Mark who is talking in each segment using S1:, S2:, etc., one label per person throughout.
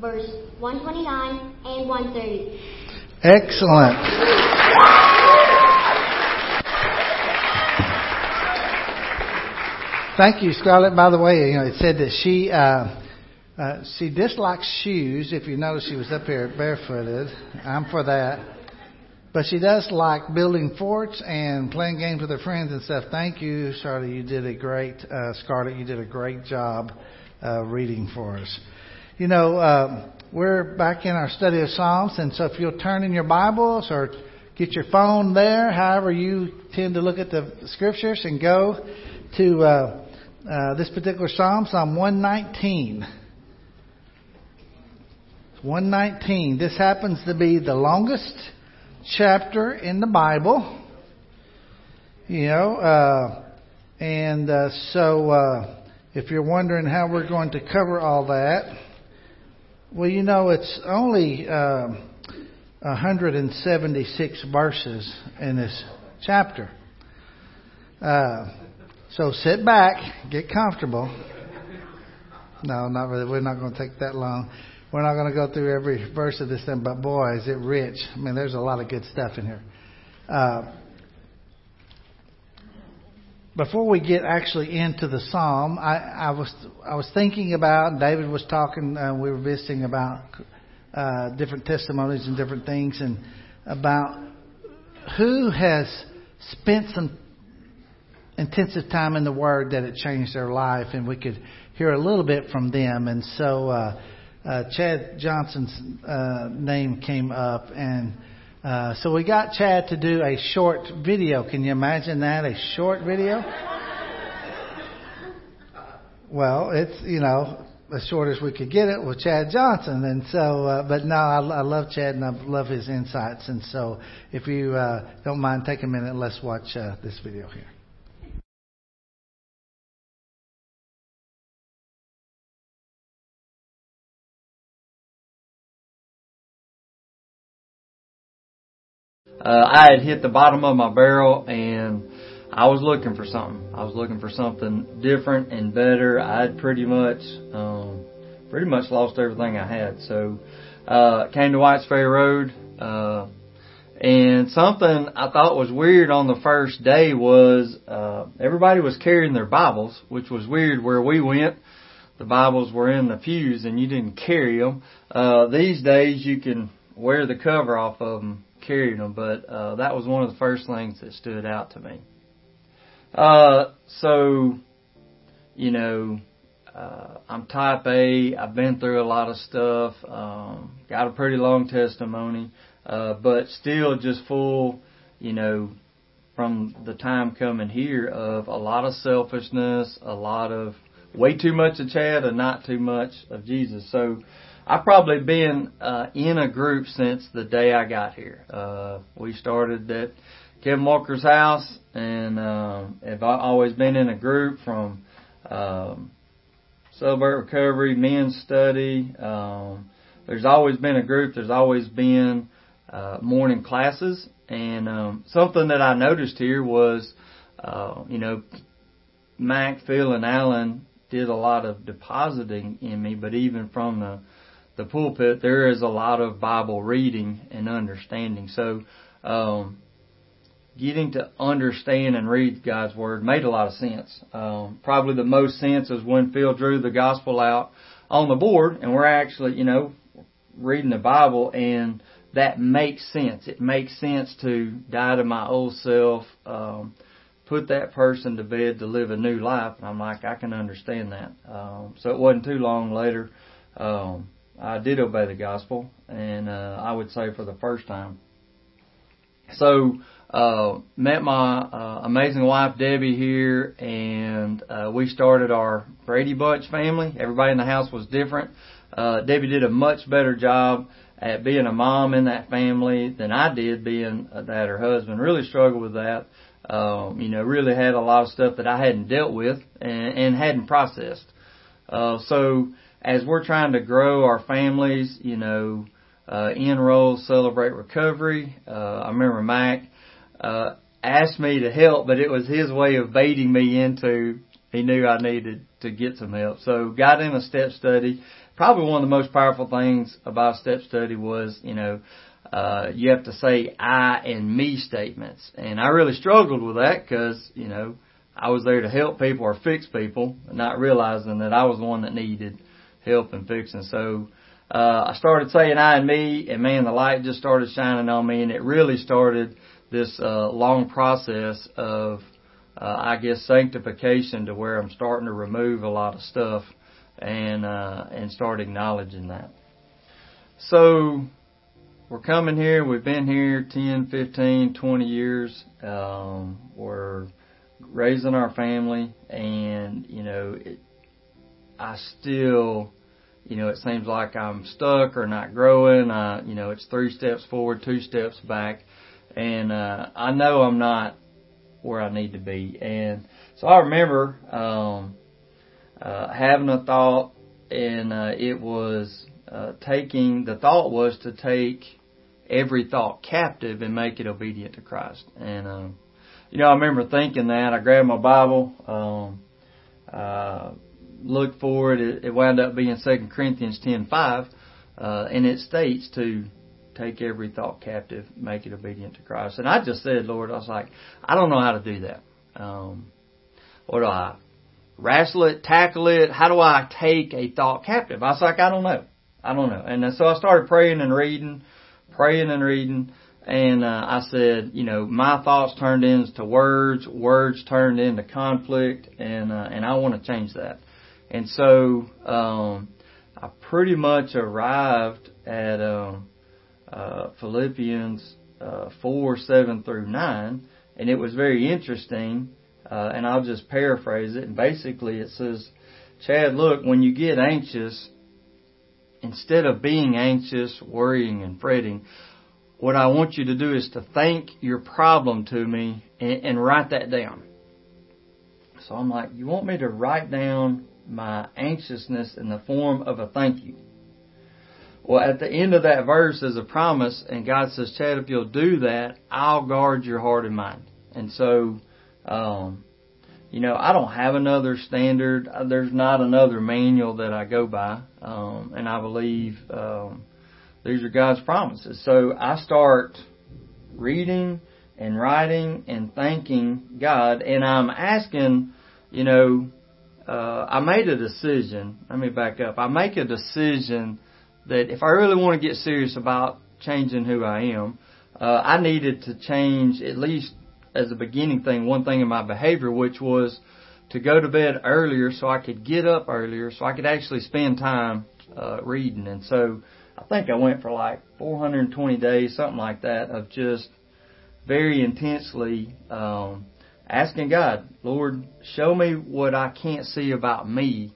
S1: verse 129 and 130.
S2: Excellent. Thank you, Scarlett. By the way, you know, it said that she uh, uh, she dislikes shoes. If you notice, she was up here barefooted. I'm for that. But she does like building forts and playing games with her friends and stuff. Thank you, Charlotte. You did a great, uh, Scarlett. You did a great job uh, reading for us. You know, uh, we're back in our study of Psalms, and so if you'll turn in your Bibles or get your phone there, however you tend to look at the scriptures, and go to uh, uh, this particular Psalm, Psalm 119. 119. This happens to be the longest chapter in the Bible. You know, uh, and uh, so uh, if you're wondering how we're going to cover all that, well, you know, it's only uh, 176 verses in this chapter. Uh, so sit back, get comfortable. No, not really. We're not going to take that long. We're not going to go through every verse of this thing, but boy, is it rich. I mean, there's a lot of good stuff in here. Uh, before we get actually into the psalm, I, I was I was thinking about. David was talking. Uh, we were visiting about uh, different testimonies and different things, and about who has spent some intensive time in the Word that it changed their life, and we could hear a little bit from them. And so. Uh, uh, Chad Johnson's uh, name came up, and uh, so we got Chad to do a short video. Can you imagine that? A short video? Well, it's you know as short as we could get it with Chad Johnson, and so uh, but no, I, I love Chad and I love his insights, and so if you uh, don't mind, take a minute let's watch uh, this video here.
S3: Uh, I had hit the bottom of my barrel and I was looking for something. I was looking for something different and better. I had pretty much, um, pretty much lost everything I had. So, uh, came to Whites Ferry Road, uh, and something I thought was weird on the first day was, uh, everybody was carrying their Bibles, which was weird where we went. The Bibles were in the pews and you didn't carry them. Uh, these days you can wear the cover off of them carried them, but uh, that was one of the first things that stood out to me. Uh, so, you know, uh, I'm type A. I've been through a lot of stuff. Um, got a pretty long testimony, uh, but still just full, you know, from the time coming here of a lot of selfishness, a lot of way too much of Chad and not too much of Jesus. So, I've probably been uh, in a group since the day I got here. Uh, we started at Kevin Walker's house, and um, have always been in a group from um, Recovery, Men's Study. Um, there's always been a group. There's always been uh, morning classes, and um, something that I noticed here was, uh, you know, Mac, Phil, and Alan did a lot of depositing in me, but even from the the pulpit, there is a lot of Bible reading and understanding. So, um, getting to understand and read God's Word made a lot of sense. Um, probably the most sense is when Phil drew the gospel out on the board and we're actually, you know, reading the Bible and that makes sense. It makes sense to die to my old self, um, put that person to bed to live a new life. And I'm like, I can understand that. Um, so it wasn't too long later, um, I did obey the gospel, and uh, I would say for the first time. So, uh, met my uh, amazing wife Debbie here, and uh, we started our Brady Bunch family. Everybody in the house was different. Uh, Debbie did a much better job at being a mom in that family than I did being uh, that her husband. Really struggled with that. Um, you know, really had a lot of stuff that I hadn't dealt with and, and hadn't processed. Uh, so as we're trying to grow our families, you know, uh, enroll, celebrate recovery. Uh, I remember Mac, uh, asked me to help, but it was his way of baiting me into, he knew I needed to get some help. So got in a step study. Probably one of the most powerful things about step study was, you know, uh, you have to say I and me statements. And I really struggled with that because, you know, I was there to help people or fix people, not realizing that I was the one that needed help and fixing. So, uh, I started saying I and me and man, the light just started shining on me and it really started this, uh, long process of, uh, I guess sanctification to where I'm starting to remove a lot of stuff and, uh, and start acknowledging that. So, we're coming here. We've been here 10, 15, 20 years. Um, we're raising our family, and you know, it, I still, you know, it seems like I'm stuck or not growing. I, you know, it's three steps forward, two steps back, and uh, I know I'm not where I need to be. And so I remember um, uh, having a thought, and uh, it was uh, taking. The thought was to take every thought captive and make it obedient to Christ. And um, you know, I remember thinking that. I grabbed my Bible, um, uh, looked for it. It, wound up being Second Corinthians ten five, uh, and it states to take every thought captive, make it obedient to Christ. And I just said, Lord, I was like, I don't know how to do that. Um, what do I wrestle it, tackle it? How do I take a thought captive? I was like, I don't know. I don't know. And so I started praying and reading praying and reading, and uh, I said, you know, my thoughts turned into words, words turned into conflict, and uh, and I want to change that. And so um, I pretty much arrived at um, uh, Philippians uh, four seven through nine, and it was very interesting. Uh, and I'll just paraphrase it. And basically, it says, Chad, look, when you get anxious, instead of being anxious, worrying, and fretting, what I want you to do is to thank your problem to me and, and write that down. So I'm like, you want me to write down my anxiousness in the form of a thank you? Well, at the end of that verse is a promise, and God says, Chad, if you'll do that, I'll guard your heart and mind. And so, um, you know, I don't have another standard. Uh, there's not another manual that I go by, um, and I believe um, these are God's promises. So I start reading and writing and thanking God, and I'm asking, you know, uh, I made a decision. Let me back up. I make a decision that if I really want to get serious about changing who I am, uh, I needed to change at least as a beginning thing, one thing in my behavior, which was to go to bed earlier so I could get up earlier so I could actually spend time uh, reading. And so I think I went for like 420 days, something like that, of just very intensely um, asking God, Lord, show me what I can't see about me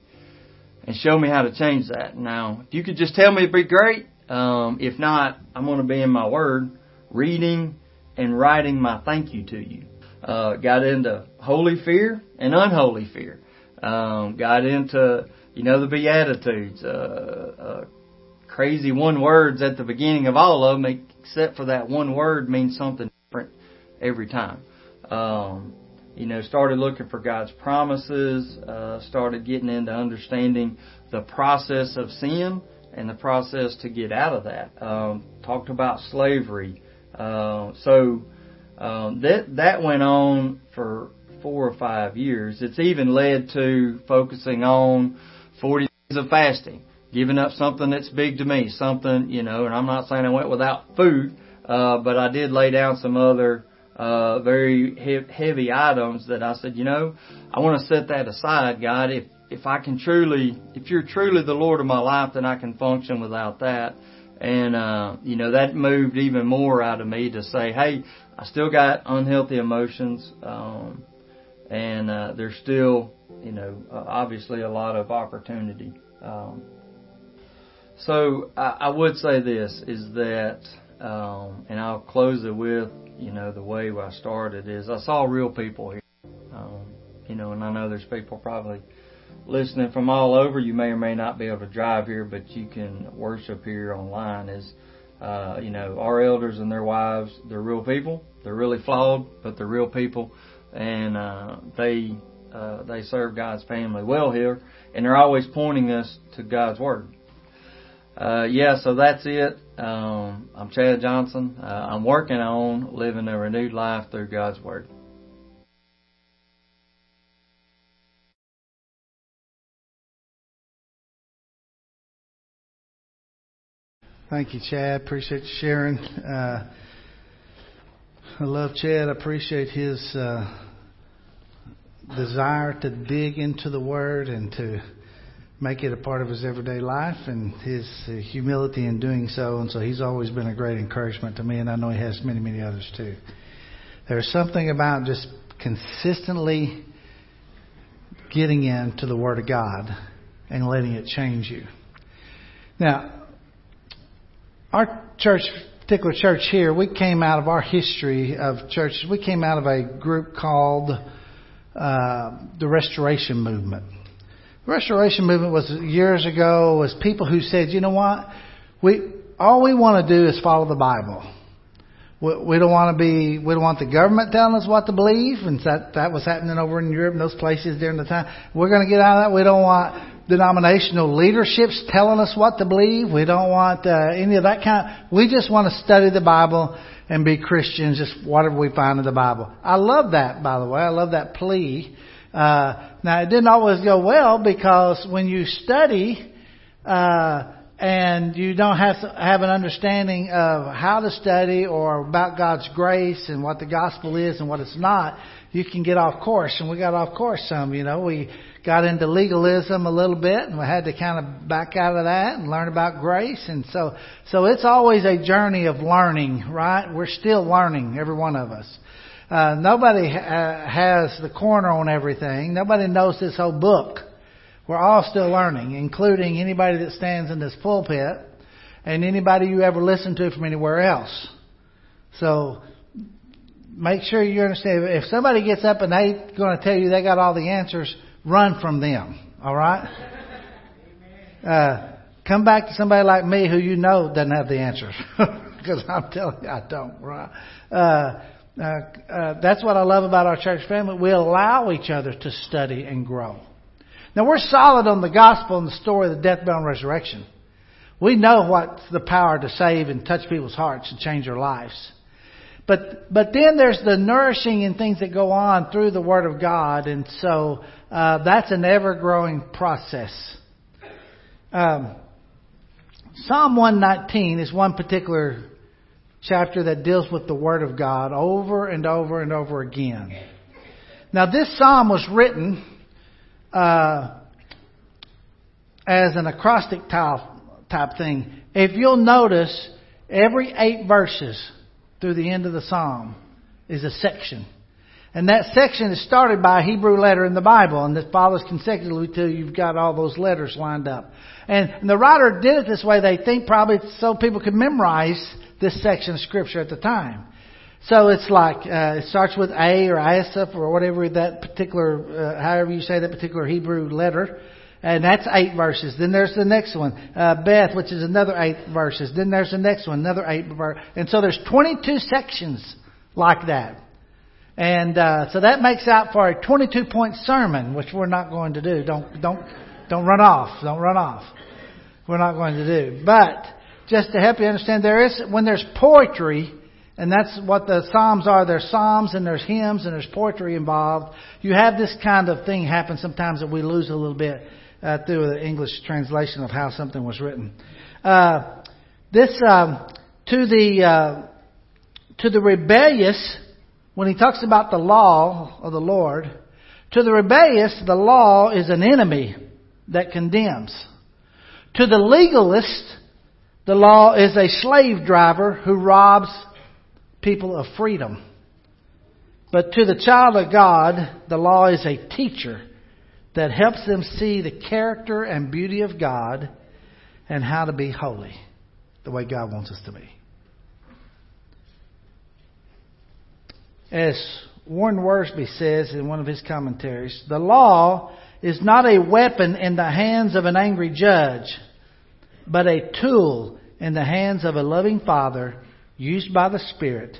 S3: and show me how to change that. Now, if you could just tell me, it'd be great. Um, if not, I'm going to be in my Word, reading and writing my thank you to you. Uh, got into holy fear and unholy fear. Um, got into, you know, the Beatitudes, uh, uh, crazy one words at the beginning of all of them, except for that one word means something different every time. Um, you know, started looking for God's promises, uh, started getting into understanding the process of sin and the process to get out of that. Um, talked about slavery, uh, so um, that that went on for four or five years. It's even led to focusing on 40 days of fasting, giving up something that's big to me, something you know. And I'm not saying I went without food, uh, but I did lay down some other uh, very he- heavy items that I said, you know, I want to set that aside, God. If if I can truly, if you're truly the Lord of my life, then I can function without that. And, uh, you know, that moved even more out of me to say, hey, I still got unhealthy emotions, um, and, uh, there's still, you know, uh, obviously a lot of opportunity. Um, so I, I would say this is that, um, and I'll close it with, you know, the way I started is I saw real people here. Um, you know, and I know there's people probably listening from all over, you may or may not be able to drive here, but you can worship here online. Is uh, you know our elders and their wives, they're real people. They're really flawed, but they're real people, and uh, they uh, they serve God's family well here, and they're always pointing us to God's Word. Uh, yeah, so that's it. Um, I'm Chad Johnson. Uh, I'm working on living a renewed life through God's Word.
S2: Thank you, Chad. Appreciate you sharing. Uh, I love Chad. I appreciate his uh, desire to dig into the Word and to make it a part of his everyday life and his uh, humility in doing so. And so he's always been a great encouragement to me, and I know he has many, many others too. There's something about just consistently getting into the Word of God and letting it change you. Now, our church, particular church here, we came out of our history of churches. We came out of a group called uh, the Restoration Movement. Restoration Movement was years ago. Was people who said, you know what, we all we want to do is follow the Bible. We, we don't want to be. We don't want the government telling us what to believe, and that that was happening over in Europe and those places during the time. We're going to get out of that. We don't want denominational leaderships telling us what to believe. We don't want uh, any of that kind. We just want to study the Bible and be Christians, just whatever we find in the Bible. I love that, by the way. I love that plea. Uh, now, it didn't always go well because when you study uh, and you don't have have an understanding of how to study or about God's grace and what the gospel is and what it's not, you can get off course. And we got off course some. You know, we got into legalism a little bit and we had to kind of back out of that and learn about grace and so so it's always a journey of learning right we're still learning every one of us uh, nobody ha- has the corner on everything nobody knows this whole book we're all still learning including anybody that stands in this pulpit and anybody you ever listen to from anywhere else so make sure you understand if somebody gets up and they're going to tell you they got all the answers run from them. All right? Uh, come back to somebody like me who you know doesn't have the answers. Because I'm telling you, I don't. Right? Uh, uh, uh, that's what I love about our church family. We allow each other to study and grow. Now we're solid on the gospel and the story of the death, burial, and resurrection. We know what's the power to save and touch people's hearts and change their lives. But but then there's the nourishing and things that go on through the Word of God, and so uh, that's an ever growing process. Um, Psalm 119 is one particular chapter that deals with the Word of God over and over and over again. Now, this psalm was written uh, as an acrostic type, type thing. If you'll notice, every eight verses through the end of the psalm is a section. And that section is started by a Hebrew letter in the Bible, and it follows consecutively till you've got all those letters lined up. And, and the writer did it this way, they think probably so people could memorize this section of Scripture at the time. So it's like, uh, it starts with A or Asaph or whatever that particular, uh, however you say that particular Hebrew letter. And that's eight verses. Then there's the next one, uh, Beth, which is another eight verses. Then there's the next one, another eight verses. And so there's 22 sections like that. And uh, so that makes out for a 22 point sermon, which we're not going to do. Don't don't don't run off. Don't run off. We're not going to do. But just to help you understand, there is when there's poetry, and that's what the psalms are. There's psalms and there's hymns and there's poetry involved. You have this kind of thing happen sometimes that we lose a little bit uh, through the English translation of how something was written. Uh, this um, to the uh, to the rebellious when he talks about the law of the Lord, to the rebellious, the law is an enemy that condemns. To the legalist, the law is a slave driver who robs people of freedom. But to the child of God, the law is a teacher that helps them see the character and beauty of God and how to be holy the way God wants us to be. As Warren Wiersbe says in one of his commentaries, the law is not a weapon in the hands of an angry judge, but a tool in the hands of a loving Father used by the Spirit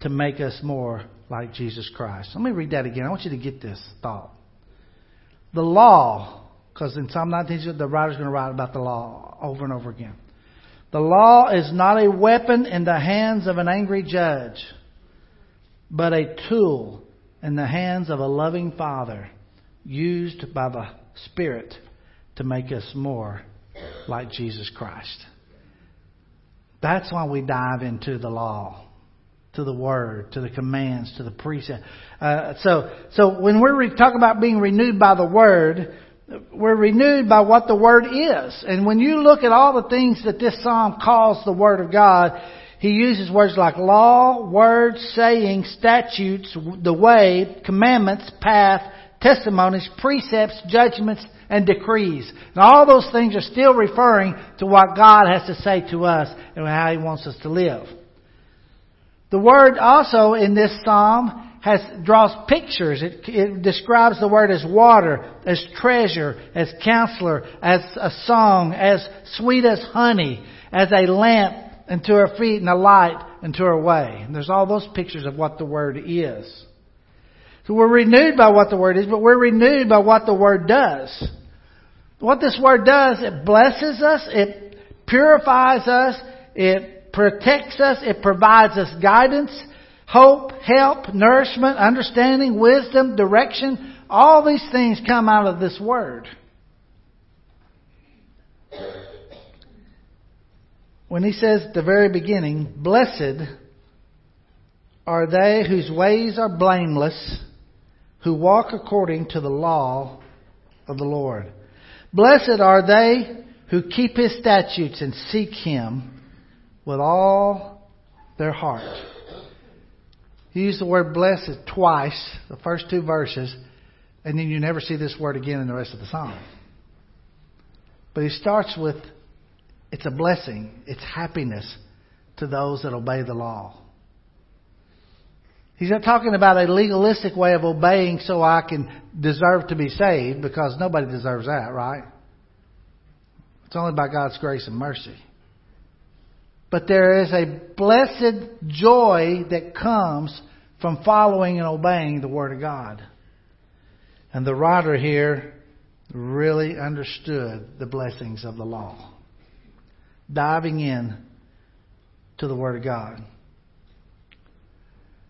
S2: to make us more like Jesus Christ. Let me read that again. I want you to get this thought. the law, because in Psalm 19, the writer's going to write about the law over and over again. The law is not a weapon in the hands of an angry judge, but a tool in the hands of a loving Father used by the Spirit to make us more like Jesus Christ. That's why we dive into the law, to the Word, to the commands, to the precept. Uh, so, so when we're re- talking about being renewed by the Word, we're renewed by what the Word is. And when you look at all the things that this psalm calls the Word of God, he uses words like law, word, saying, statutes, the way, commandments, path, testimonies, precepts, judgments, and decrees. And all those things are still referring to what God has to say to us and how He wants us to live. The word also in this psalm has draws pictures. It, it describes the word as water, as treasure, as counselor, as a song, as sweet as honey, as a lamp unto her feet and a light unto her way. And there's all those pictures of what the word is. So we're renewed by what the Word is, but we're renewed by what the Word does. What this Word does, it blesses us, it purifies us, it protects us, it provides us guidance, hope, help, nourishment, understanding, wisdom, direction. All these things come out of this Word. When he says at the very beginning, Blessed are they whose ways are blameless who walk according to the law of the Lord. Blessed are they who keep his statutes and seek him with all their heart. He used the word blessed twice, the first two verses, and then you never see this word again in the rest of the psalm. But he starts with it's a blessing, it's happiness to those that obey the law. He's not talking about a legalistic way of obeying so I can deserve to be saved because nobody deserves that, right? It's only by God's grace and mercy. But there is a blessed joy that comes from following and obeying the Word of God. And the writer here really understood the blessings of the law. Diving in to the Word of God.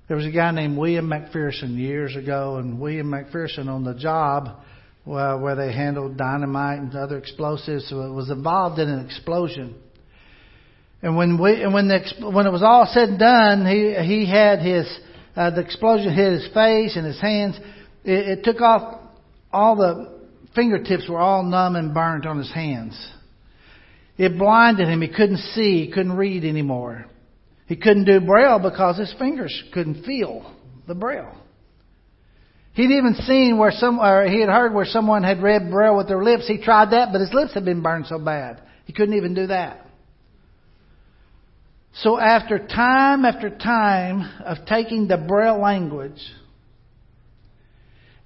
S2: There was a guy named William McPherson years ago, and William McPherson on the job well, where they handled dynamite and other explosives was involved in an explosion. And when we, and when the when it was all said and done, he he had his uh, the explosion hit his face and his hands. It, it took off all the fingertips were all numb and burnt on his hands. It blinded him. He couldn't see. He couldn't read anymore. He couldn't do braille because his fingers couldn't feel the braille. He'd even seen where some, or he had heard where someone had read braille with their lips. He tried that, but his lips had been burned so bad. He couldn't even do that. So after time after time of taking the braille language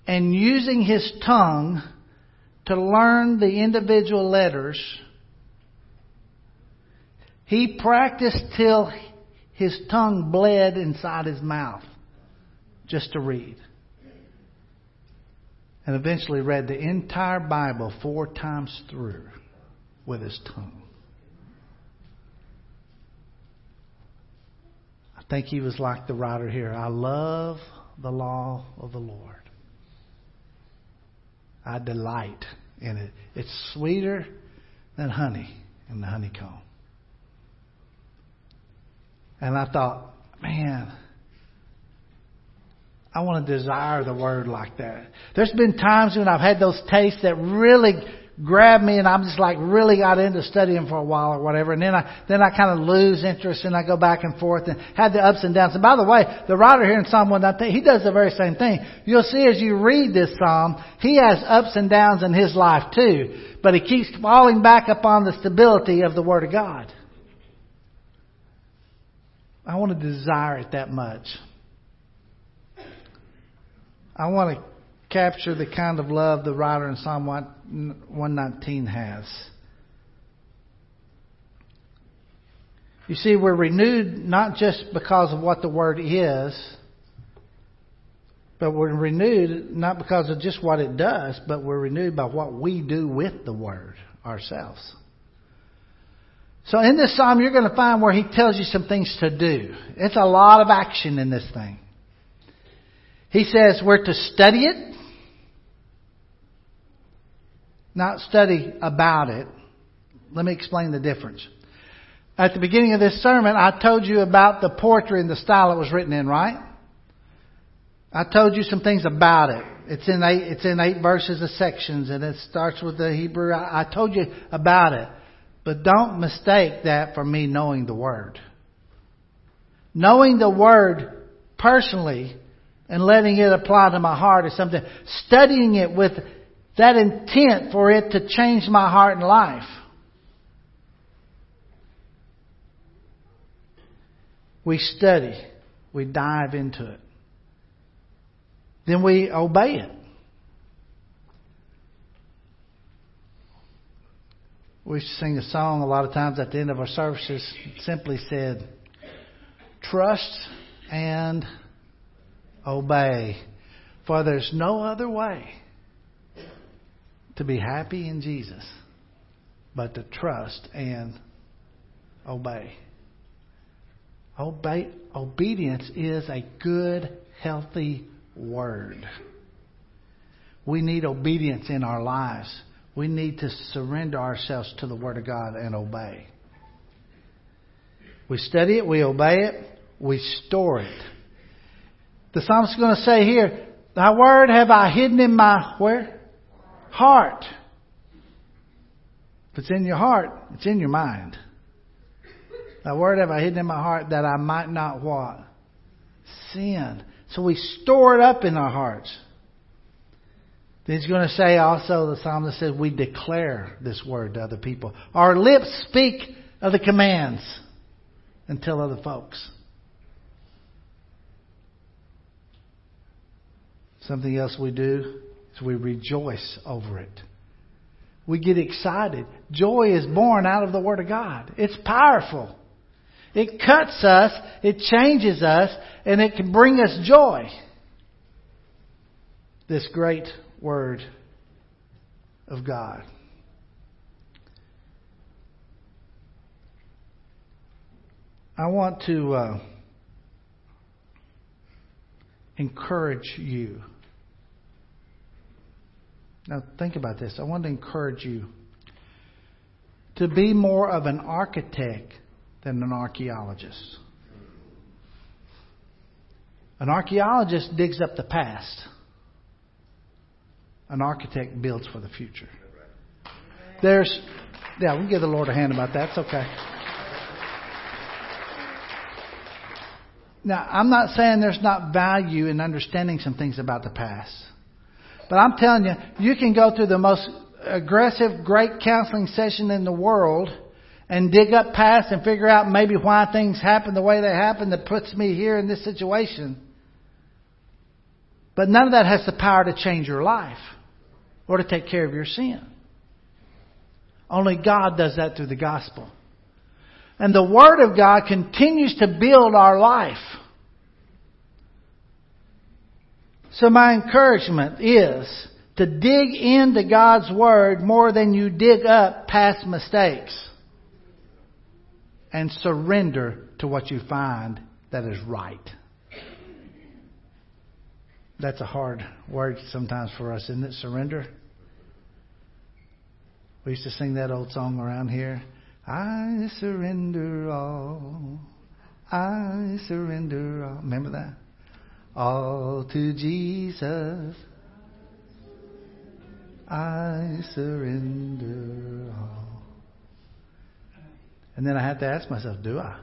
S2: and using his tongue to learn the individual letters, he practiced till his tongue bled inside his mouth just to read. And eventually read the entire Bible four times through with his tongue. I think he was like the writer here. I love the law of the Lord. I delight in it. It's sweeter than honey in the honeycomb. And I thought, man, I want to desire the word like that. There's been times when I've had those tastes that really grab me and I'm just like really got into studying for a while or whatever and then I then I kind of lose interest and I go back and forth and have the ups and downs. And by the way, the writer here in Psalm 119, he does the very same thing. You'll see as you read this psalm, he has ups and downs in his life too, but he keeps falling back upon the stability of the Word of God. I want to desire it that much. I want to capture the kind of love the writer in Psalm 119 has. You see, we're renewed not just because of what the Word is, But we're renewed not because of just what it does, but we're renewed by what we do with the Word ourselves. So in this psalm, you're going to find where he tells you some things to do. It's a lot of action in this thing. He says we're to study it, not study about it. Let me explain the difference. At the beginning of this sermon, I told you about the poetry and the style it was written in, right? I told you some things about it. It's in eight, it's in eight verses of sections and it starts with the Hebrew. I, I told you about it. But don't mistake that for me knowing the Word. Knowing the Word personally and letting it apply to my heart is something. Studying it with that intent for it to change my heart and life. We study. We dive into it then we obey it. We sing a song a lot of times at the end of our services, simply said, Trust and obey, for there's no other way to be happy in Jesus but to trust and obey. Obey obedience is a good, healthy Word. We need obedience in our lives. We need to surrender ourselves to the Word of God and obey. We study it, we obey it, we store it. The psalmist is going to say here, Thy word have I hidden in my where? Heart. If it's in your heart, it's in your mind. Thy word have I hidden in my heart that I might not what? Sin. So we store it up in our hearts. He's going to say also, the psalmist says, we declare this word to other people. Our lips speak of the commands and tell other folks. Something else we do is we rejoice over it. We get excited. Joy is born out of the Word of God. It's powerful. It cuts us, it changes us, and it can bring us joy. This great Word of God. I want to uh, encourage you. Now, think about this. I want to encourage you to be more of an architect than an archaeologist. An archaeologist digs up the past. An architect builds for the future. There's, yeah, we can give the Lord a hand about that. It's okay. Now, I'm not saying there's not value in understanding some things about the past. But I'm telling you, you can go through the most aggressive, great counseling session in the world and dig up past and figure out maybe why things happen the way they happen that puts me here in this situation. But none of that has the power to change your life or to take care of your sin. Only God does that through the gospel. And the Word of God continues to build our life. So my encouragement is to dig into God's Word more than you dig up past mistakes and surrender to what you find that is right. That's a hard word sometimes for us, isn't it? Surrender. We used to sing that old song around here. I surrender all. I surrender all. Remember that? All to Jesus. I surrender all. And then I have to ask myself, do I?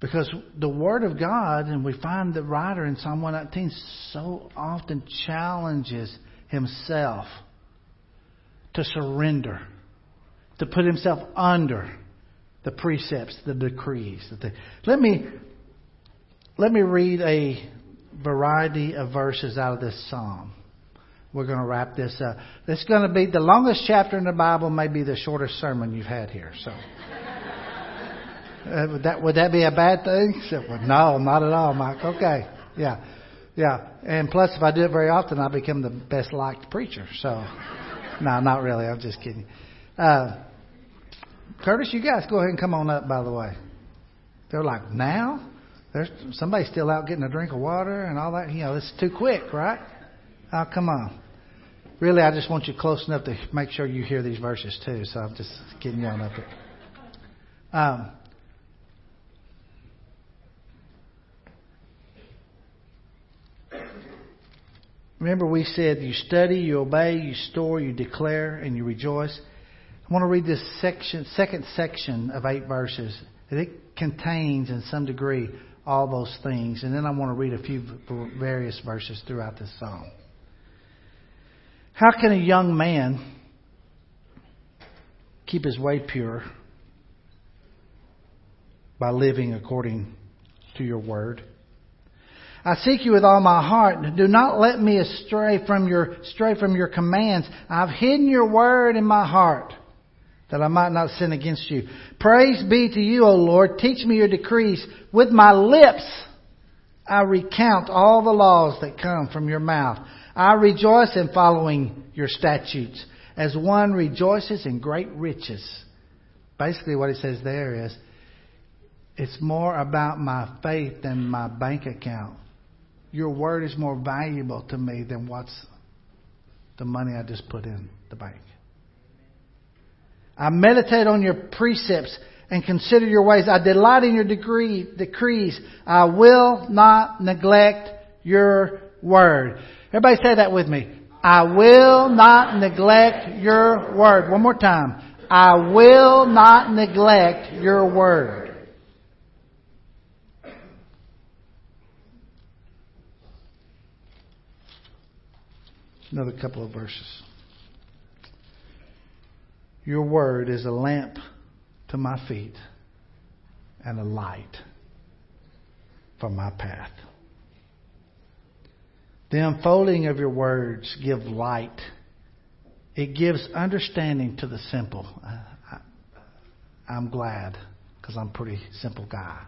S2: Because the Word of God, and we find the writer in Psalm 119 so often challenges himself to surrender, to put himself under the precepts, the decrees. Let me let me read a variety of verses out of this psalm we're going to wrap this up. It's going to be the longest chapter in the Bible, may be the shortest sermon you've had here. So, Uh, would that would that be a bad thing? Well, no, not at all, Mike. Okay, yeah, yeah. And plus, if I do it very often, I become the best liked preacher. So, no, not really. I'm just kidding. Uh, Curtis, you guys go ahead and come on up. By the way, they're like now. There's somebody still out getting a drink of water and all that. You know, it's too quick, right? Oh, come on. Really, I just want you close enough to make sure you hear these verses too. So I'm just getting you on up there. Um, Remember, we said you study, you obey, you store, you declare, and you rejoice. I want to read this section, second section of eight verses. It contains, in some degree, all those things. And then I want to read a few various verses throughout this psalm. How can a young man keep his way pure? By living according to your word. I seek you with all my heart. Do not let me astray from your, stray from your commands. I've hidden your word in my heart that I might not sin against you. Praise be to you, O Lord. Teach me your decrees. With my lips I recount all the laws that come from your mouth. I rejoice in following your statutes as one rejoices in great riches. Basically what it says there is, it's more about my faith than my bank account your word is more valuable to me than what's the money I just put in the bank. I meditate on your precepts and consider your ways. I delight in your degree, decrees. I will not neglect your word. Everybody say that with me. I will not neglect your word. One more time. I will not neglect your word. Another couple of verses. Your word is a lamp to my feet and a light for my path. The unfolding of your words give light. It gives understanding to the simple. I, am glad because I'm a pretty simple guy.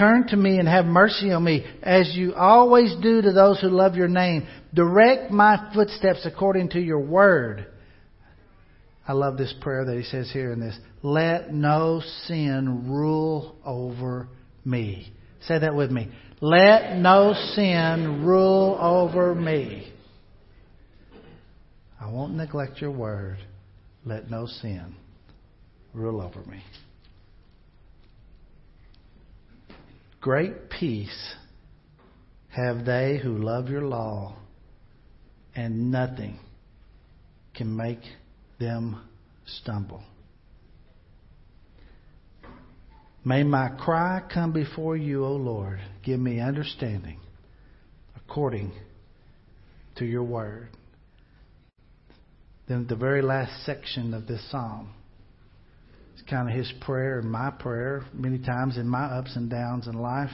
S2: Turn to me and have mercy on me, as you always do to those who love your name. Direct my footsteps according to your word. I love this prayer that he says here in this. Let no sin rule over me. Say that with me. Let no sin rule over me. I won't neglect your word. Let no sin rule over me. Great peace have they who love your law, and nothing can make them stumble. May my cry come before you, O Lord. Give me understanding according to your word. Then the very last section of this psalm kind of his prayer and my prayer many times in my ups and downs in life.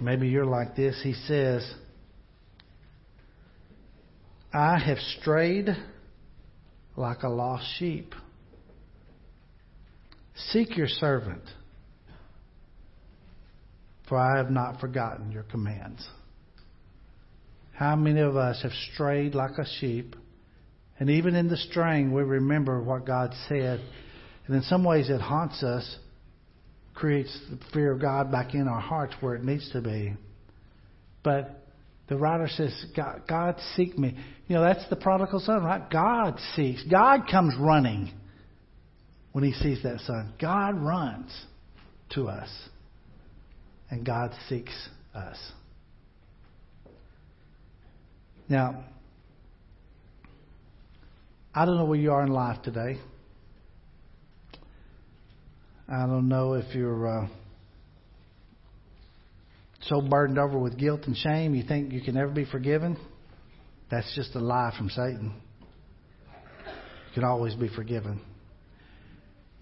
S2: Maybe you're like this. He says, I have strayed like a lost sheep. Seek your servant, for I have not forgotten your commands. How many of us have strayed like a sheep? And even in the straying, we remember what God said and in some ways, it haunts us, creates the fear of God back in our hearts where it needs to be. But the writer says, God, God seek me. You know, that's the prodigal son, right? God seeks. God comes running when he sees that son. God runs to us. And God seeks us. Now, I don't know where you are in life today. I don't know if you're uh, so burdened over with guilt and shame you think you can never be forgiven. That's just a lie from Satan. You can always be forgiven.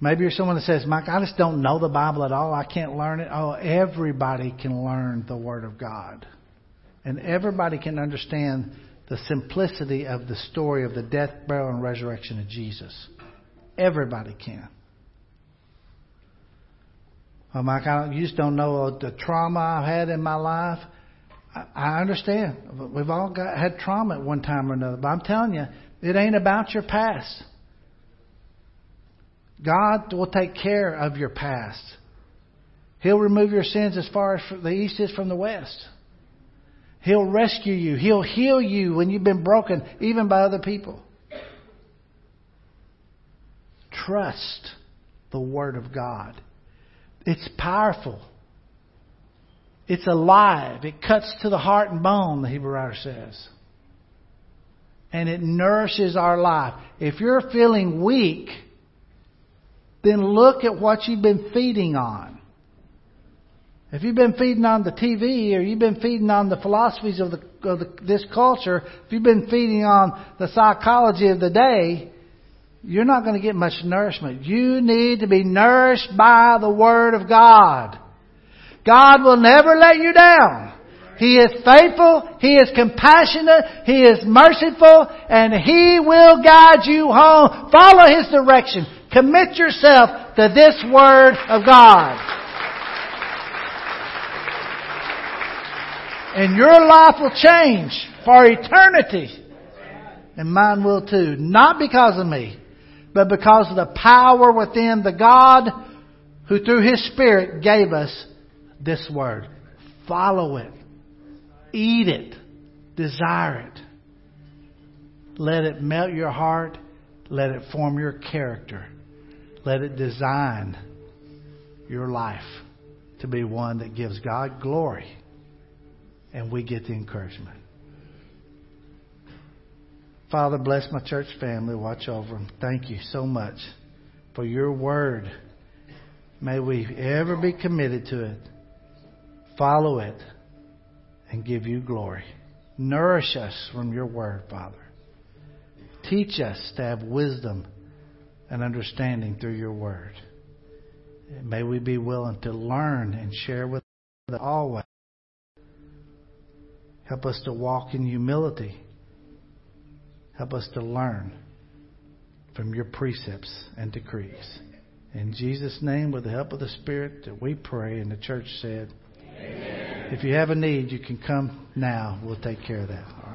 S2: Maybe you're someone that says, Mike, I just don't know the Bible at all. I can't learn it. Oh, everybody can learn the Word of God. And everybody can understand the simplicity of the story of the death, burial, and resurrection of Jesus. Everybody can. Well, Mike, I you just don't know uh, the trauma I've had in my life. I, I understand. We've all got had trauma at one time or another. But I'm telling you, it ain't about your past. God will take care of your past. He'll remove your sins as far as the east is from the west. He'll rescue you. He'll heal you when you've been broken, even by other people. Trust the Word of God. It's powerful. It's alive. It cuts to the heart and bone, the Hebrew writer says. And it nourishes our life. If you're feeling weak, then look at what you've been feeding on. If you've been feeding on the TV or you've been feeding on the philosophies of, the, of the, this culture, if you've been feeding on the psychology of the day, you're not going to get much nourishment. You need to be nourished by the Word of God. God will never let you down. He is faithful, He is compassionate, He is merciful, and He will guide you home. Follow His direction. Commit yourself to this Word of God. And your life will change for eternity. And mine will too. Not because of me, but because of the power within the God who through His Spirit gave us this Word. Follow it. Eat it. Desire it. Let it melt your heart. Let it form your character. Let it design your life to be one that gives God glory. And we get the encouragement. Father, bless my church family. Watch over them. Thank you so much for your word. May we ever be committed to it, follow it, and give you glory. Nourish us from your word, Father. Teach us to have wisdom and understanding through your word. may we be willing to learn and share with others always. Help us to walk in humility Help us to learn from your precepts and decrees. In Jesus' name, with the help of the Spirit, that we pray, and the church said, Amen. If you have a need, you can come now. We'll take care of that.